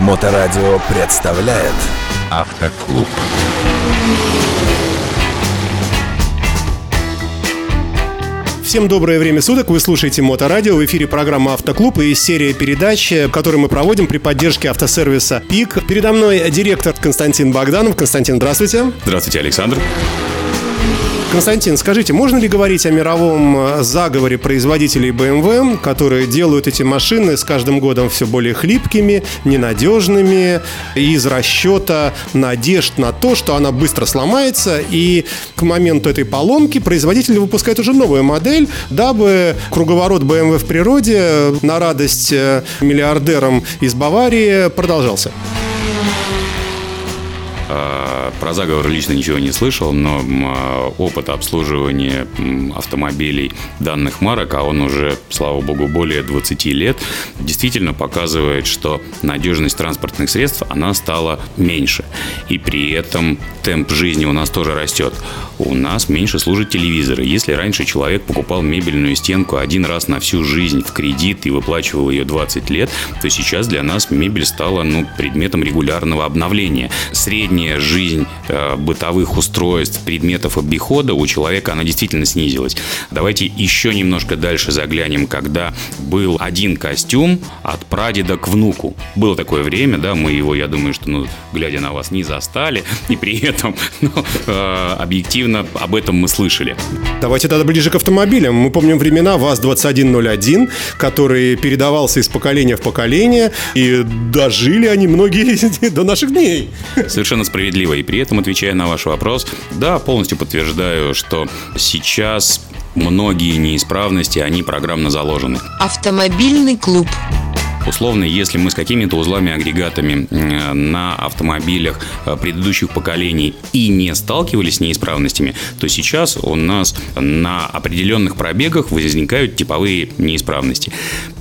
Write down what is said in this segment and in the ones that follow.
Моторадио представляет Автоклуб. Всем доброе время суток, вы слушаете Моторадио, в эфире программа «Автоклуб» и серия передач, которую мы проводим при поддержке автосервиса «ПИК». Передо мной директор Константин Богданов. Константин, здравствуйте. Здравствуйте, Александр. Константин, скажите, можно ли говорить о мировом э, заговоре производителей BMW, которые делают эти машины с каждым годом все более хлипкими, ненадежными, из расчета надежд на то, что она быстро сломается, и к моменту этой поломки производитель выпускает уже новую модель, дабы круговорот BMW в природе на радость э, миллиардерам из Баварии продолжался? Про заговор лично ничего не слышал, но а, опыт обслуживания автомобилей данных марок, а он уже, слава богу, более 20 лет, действительно показывает, что надежность транспортных средств, она стала меньше. И при этом темп жизни у нас тоже растет. У нас меньше служат телевизоры. Если раньше человек покупал мебельную стенку один раз на всю жизнь в кредит и выплачивал ее 20 лет, то сейчас для нас мебель стала ну, предметом регулярного обновления. Средняя жизнь э, бытовых устройств, предметов обихода у человека, она действительно снизилась. Давайте еще немножко дальше заглянем, когда был один костюм от прадеда к внуку. Было такое время, да, мы его, я думаю, что, ну, глядя на вас, не застали, и при этом, ну, э, объективно об этом мы слышали. Давайте тогда ближе к автомобилям. Мы помним времена ВАЗ-2101, который передавался из поколения в поколение, и дожили они многие до наших дней. Совершенно справедливо. И при этом, отвечая на ваш вопрос, да, полностью подтверждаю, что сейчас многие неисправности, они программно заложены. Автомобильный клуб. Условно, если мы с какими-то узлами-агрегатами на автомобилях э, предыдущих поколений и не сталкивались с неисправностями, то сейчас у нас на определенных пробегах возникают типовые неисправности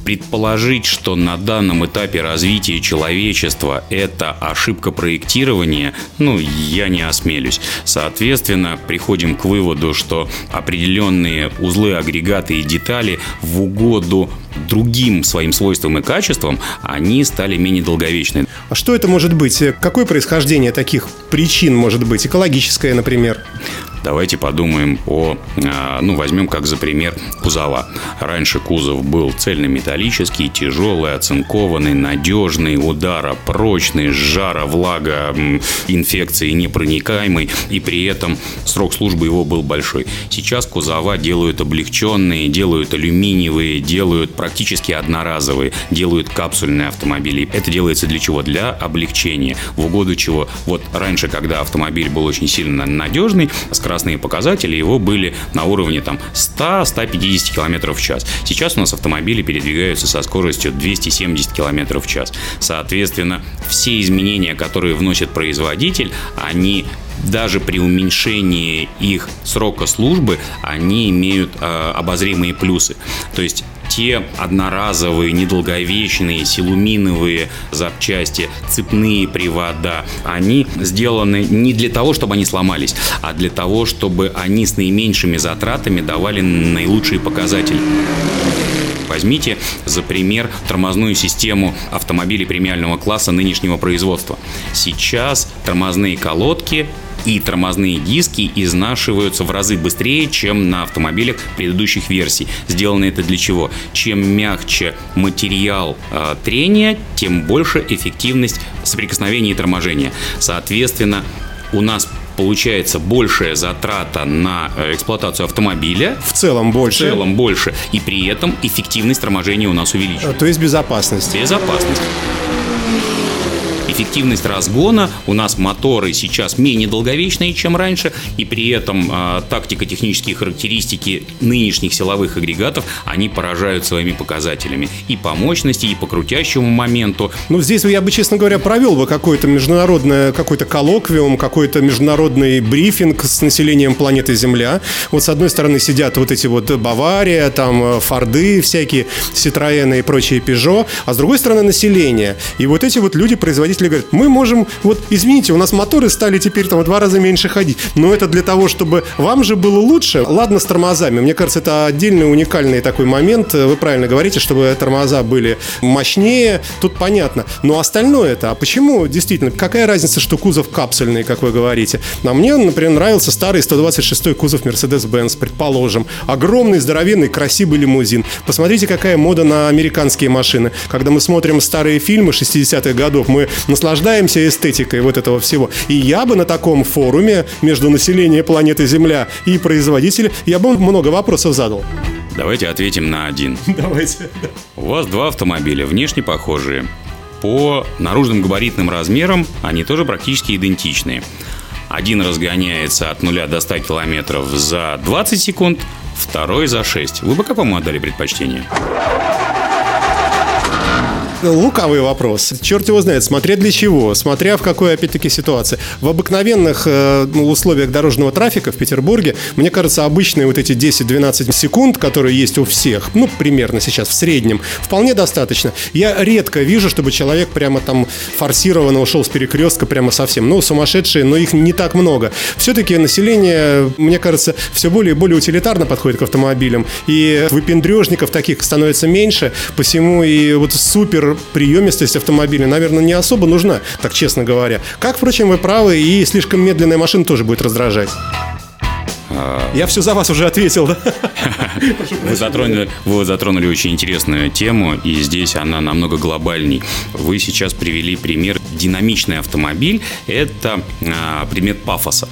предположить, что на данном этапе развития человечества это ошибка проектирования, ну, я не осмелюсь. Соответственно, приходим к выводу, что определенные узлы, агрегаты и детали в угоду другим своим свойствам и качествам, они стали менее долговечны. А что это может быть? Какое происхождение таких причин может быть? Экологическое, например? Давайте подумаем о, а, ну, возьмем как за пример кузова. Раньше кузов был цельнометаллический, тяжелый, оцинкованный, надежный, ударопрочный, жара, влага, инфекции непроникаемый, и при этом срок службы его был большой. Сейчас кузова делают облегченные, делают алюминиевые, делают практически одноразовые, делают капсульные автомобили. Это делается для чего? Для облегчения. В угоду чего? Вот раньше, когда автомобиль был очень сильно надежный, с скоростные показатели его были на уровне там 100-150 км в час. Сейчас у нас автомобили передвигаются со скоростью 270 км в час. Соответственно, все изменения, которые вносит производитель, они даже при уменьшении их срока службы, они имеют э, обозримые плюсы. То есть те одноразовые, недолговечные, силуминовые запчасти, цепные привода, они сделаны не для того, чтобы они сломались, а для того, чтобы они с наименьшими затратами давали наилучшие показатели. Возьмите за пример тормозную систему автомобилей премиального класса нынешнего производства. Сейчас тормозные колодки и тормозные диски изнашиваются в разы быстрее, чем на автомобилях предыдущих версий. Сделано это для чего? Чем мягче материал э, трения, тем больше эффективность соприкосновения и торможения. Соответственно, у нас получается большая затрата на э, эксплуатацию автомобиля. В целом больше. В целом больше. И при этом эффективность торможения у нас увеличивается. То есть безопасность. Безопасность эффективность разгона, у нас моторы сейчас менее долговечные, чем раньше, и при этом э, тактико-технические характеристики нынешних силовых агрегатов, они поражают своими показателями и по мощности, и по крутящему моменту. Ну, здесь я бы, честно говоря, провел бы какой-то международный, какой-то коллоквиум, какой-то международный брифинг с населением планеты Земля. Вот с одной стороны сидят вот эти вот Бавария, там э, Форды всякие, Ситроены и прочие Пежо, а с другой стороны население. И вот эти вот люди, производители говорят, мы можем, вот извините, у нас моторы стали теперь там в два раза меньше ходить, но это для того, чтобы вам же было лучше. Ладно с тормозами, мне кажется, это отдельный уникальный такой момент, вы правильно говорите, чтобы тормоза были мощнее, тут понятно, но остальное это, а почему действительно, какая разница, что кузов капсульный, как вы говорите? А мне, например, нравился старый 126 кузов Mercedes-Benz, предположим, огромный, здоровенный, красивый лимузин. Посмотрите, какая мода на американские машины. Когда мы смотрим старые фильмы 60-х годов, мы наслаждаемся эстетикой вот этого всего. И я бы на таком форуме между населением планеты Земля и производителем, я бы много вопросов задал. Давайте ответим на один. Давайте. У вас два автомобиля, внешне похожие. По наружным габаритным размерам они тоже практически идентичные. Один разгоняется от 0 до 100 километров за 20 секунд, второй за 6. Вы бы какому отдали предпочтение? Лукавый вопрос. Черт его знает, смотря для чего, смотря в какой, опять-таки, ситуации. В обыкновенных э, ну, условиях дорожного трафика в Петербурге, мне кажется, обычные вот эти 10-12 секунд, которые есть у всех, ну, примерно сейчас в среднем, вполне достаточно. Я редко вижу, чтобы человек прямо там форсированно ушел с перекрестка прямо совсем. Ну, сумасшедшие, но их не так много. Все-таки население, мне кажется, все более и более утилитарно подходит к автомобилям. И выпендрежников таких становится меньше, посему и вот супер приемистость автомобиля, наверное, не особо нужна, так честно говоря. Как, впрочем, вы правы, и слишком медленная машина тоже будет раздражать. Я все за вас уже ответил, да? Вы затронули, вы затронули очень интересную тему, и здесь она намного глобальней. Вы сейчас привели пример динамичный автомобиль. Это а, пример пафоса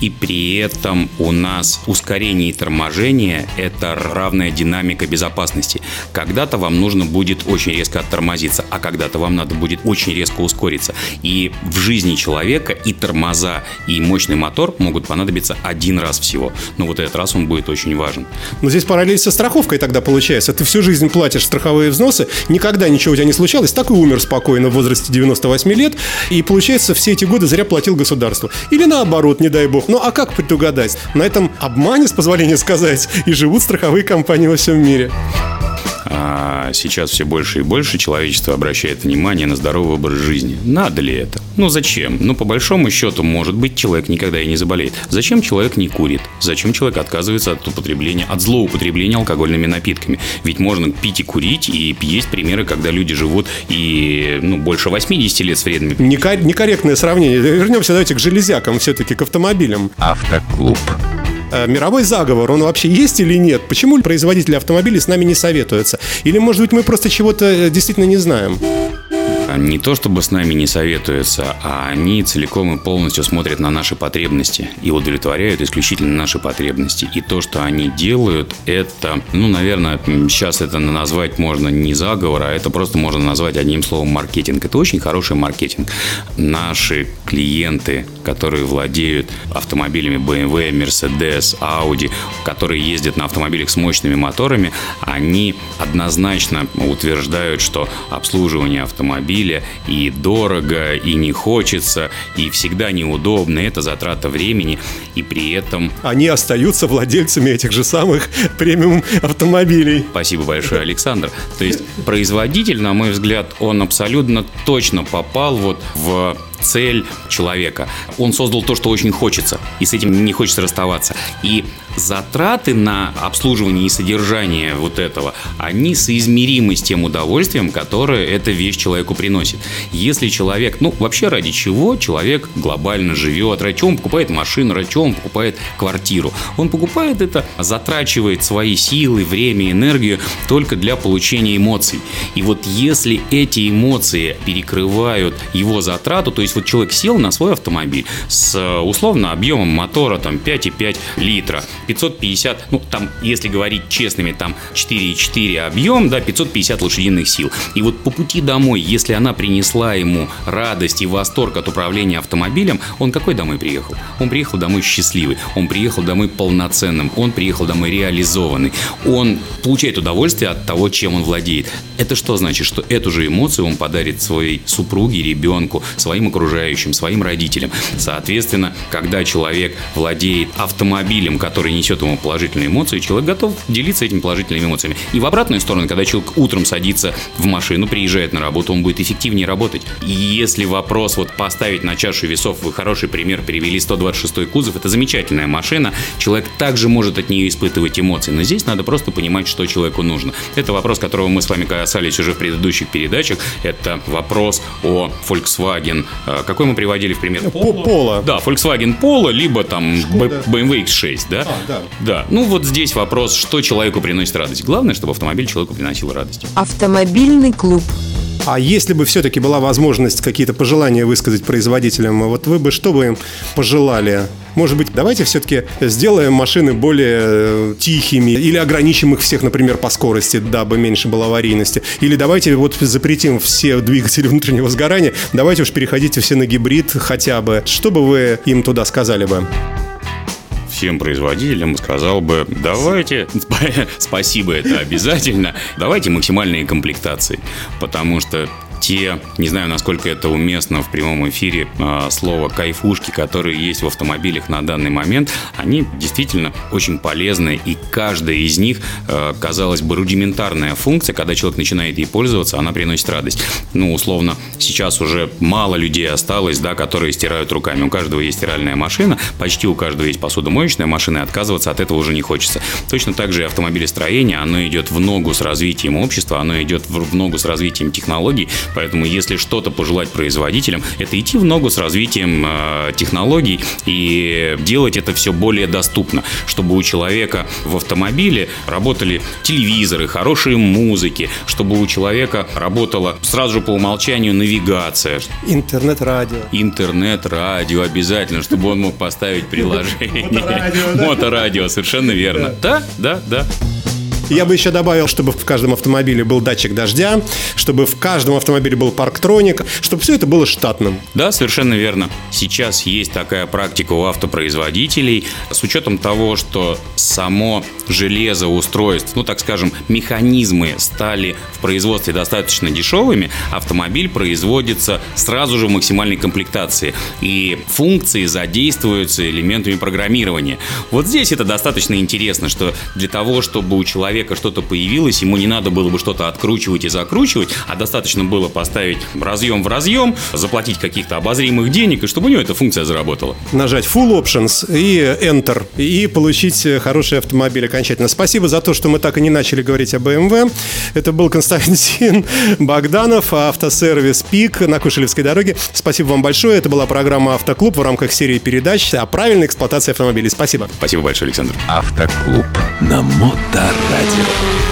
и при этом у нас ускорение и торможение – это равная динамика безопасности. Когда-то вам нужно будет очень резко оттормозиться, а когда-то вам надо будет очень резко ускориться. И в жизни человека и тормоза, и мощный мотор могут понадобиться один раз всего. Но вот этот раз он будет очень важен. Но здесь параллель со страховкой тогда получается. Ты всю жизнь платишь страховые взносы, никогда ничего у тебя не случалось, так и умер спокойно в возрасте 98 лет, и получается все эти годы зря платил государству. Или наоборот, не дай бог, ну а как предугадать? На этом обмане, с позволения сказать, и живут страховые компании во всем мире. А сейчас все больше и больше человечество обращает внимание на здоровый образ жизни. Надо ли это? Ну зачем? Ну по большому счету, может быть, человек никогда и не заболеет. Зачем человек не курит? Зачем человек отказывается от употребления, от злоупотребления алкогольными напитками? Ведь можно пить и курить, и есть примеры, когда люди живут и ну, больше 80 лет с вредными. Некорректное сравнение. Вернемся давайте к железякам, все-таки к автомобилям. Автоклуб. Э, мировой заговор, он вообще есть или нет? Почему производители автомобилей с нами не советуются? Или, может быть, мы просто чего-то э, действительно не знаем? Не то чтобы с нами не советуются, а они целиком и полностью смотрят на наши потребности и удовлетворяют исключительно наши потребности. И то, что они делают, это, ну, наверное, сейчас это назвать можно не заговор, а это просто можно назвать одним словом маркетинг. Это очень хороший маркетинг. Наши клиенты, которые владеют автомобилями BMW, Mercedes, Audi, которые ездят на автомобилях с мощными моторами, они однозначно утверждают, что обслуживание автомобиля автомобиля и дорого, и не хочется, и всегда неудобно, это затрата времени, и при этом... Они остаются владельцами этих же самых премиум автомобилей. Спасибо большое, Александр. То есть производитель, на мой взгляд, он абсолютно точно попал вот в цель человека. Он создал то, что очень хочется, и с этим не хочется расставаться. И затраты на обслуживание и содержание вот этого, они соизмеримы с тем удовольствием, которое эта вещь человеку приносит. Если человек, ну вообще ради чего человек глобально живет, ради чего он покупает машину, ради чего он покупает квартиру. Он покупает это, затрачивает свои силы, время, энергию только для получения эмоций. И вот если эти эмоции перекрывают его затрату, то есть вот человек сел на свой автомобиль с условно объемом мотора там 5,5 литра, 550, ну там, если говорить честными, там 4,4 объем, да, 550 лошадиных сил. И вот по пути домой, если она принесла ему радость и восторг от управления автомобилем, он какой домой приехал? Он приехал домой счастливый, он приехал домой полноценным, он приехал домой реализованный, он получает удовольствие от того, чем он владеет. Это что значит? Что эту же эмоцию он подарит своей супруге, ребенку, своим окружающим, своим родителям. Соответственно, когда человек владеет автомобилем, который несет ему положительные эмоции, человек готов делиться этими положительными эмоциями. И в обратную сторону, когда человек утром садится в машину, приезжает на работу, он будет эффективнее работать. И если вопрос вот поставить на чашу весов, вы хороший пример привели 126 кузов, это замечательная машина, человек также может от нее испытывать эмоции, но здесь надо просто понимать, что человеку нужно. Это вопрос, которого мы с вами касались уже в предыдущих передачах, это вопрос о Volkswagen. А, какой мы приводили в пример? Пола. Да, Volkswagen Polo, либо там Шкода. BMW X6, да? А, да. Да. Ну вот здесь вопрос, что человеку приносит радость. Главное, чтобы автомобиль человеку приносил радость. Автомобильный клуб. А если бы все-таки была возможность какие-то пожелания высказать производителям, вот вы бы что бы им пожелали? Может быть, давайте все-таки сделаем машины более э, тихими или ограничим их всех, например, по скорости, дабы меньше было аварийности. Или давайте вот запретим все двигатели внутреннего сгорания, давайте уж переходите все на гибрид хотя бы. Что бы вы им туда сказали бы? всем производителям сказал бы, давайте, спасибо, это обязательно, давайте максимальные комплектации, потому что те, не знаю, насколько это уместно в прямом эфире, а, слово кайфушки, которые есть в автомобилях на данный момент, они действительно очень полезны, и каждая из них, а, казалось бы, рудиментарная функция, когда человек начинает ей пользоваться, она приносит радость. Ну, условно, сейчас уже мало людей осталось, да, которые стирают руками. У каждого есть стиральная машина, почти у каждого есть посудомоечная машина, и отказываться от этого уже не хочется. Точно так же и автомобилестроение, оно идет в ногу с развитием общества, оно идет в ногу с развитием технологий, Поэтому, если что-то пожелать производителям, это идти в ногу с развитием э, технологий и делать это все более доступно, чтобы у человека в автомобиле работали телевизоры, хорошие музыки, чтобы у человека работала сразу же по умолчанию навигация. Интернет-радио. Интернет-радио обязательно, чтобы он мог поставить приложение. Моторадио, совершенно верно. Да, да, да. Я бы еще добавил, чтобы в каждом автомобиле был датчик дождя, чтобы в каждом автомобиле был парктроник, чтобы все это было штатным. Да, совершенно верно. Сейчас есть такая практика у автопроизводителей. С учетом того, что само железо устройств, ну так скажем, механизмы стали в производстве достаточно дешевыми, автомобиль производится сразу же в максимальной комплектации. И функции задействуются элементами программирования. Вот здесь это достаточно интересно, что для того, чтобы у человека человека что-то появилось, ему не надо было бы что-то откручивать и закручивать, а достаточно было поставить разъем в разъем, заплатить каких-то обозримых денег, и чтобы у него эта функция заработала. Нажать Full Options и Enter, и получить хороший автомобиль окончательно. Спасибо за то, что мы так и не начали говорить о BMW. Это был Константин Богданов, автосервис ПИК на Кушелевской дороге. Спасибо вам большое. Это была программа «Автоклуб» в рамках серии передач о правильной эксплуатации автомобилей. Спасибо. Спасибо большое, Александр. Автоклуб на Моторадио. Ветер.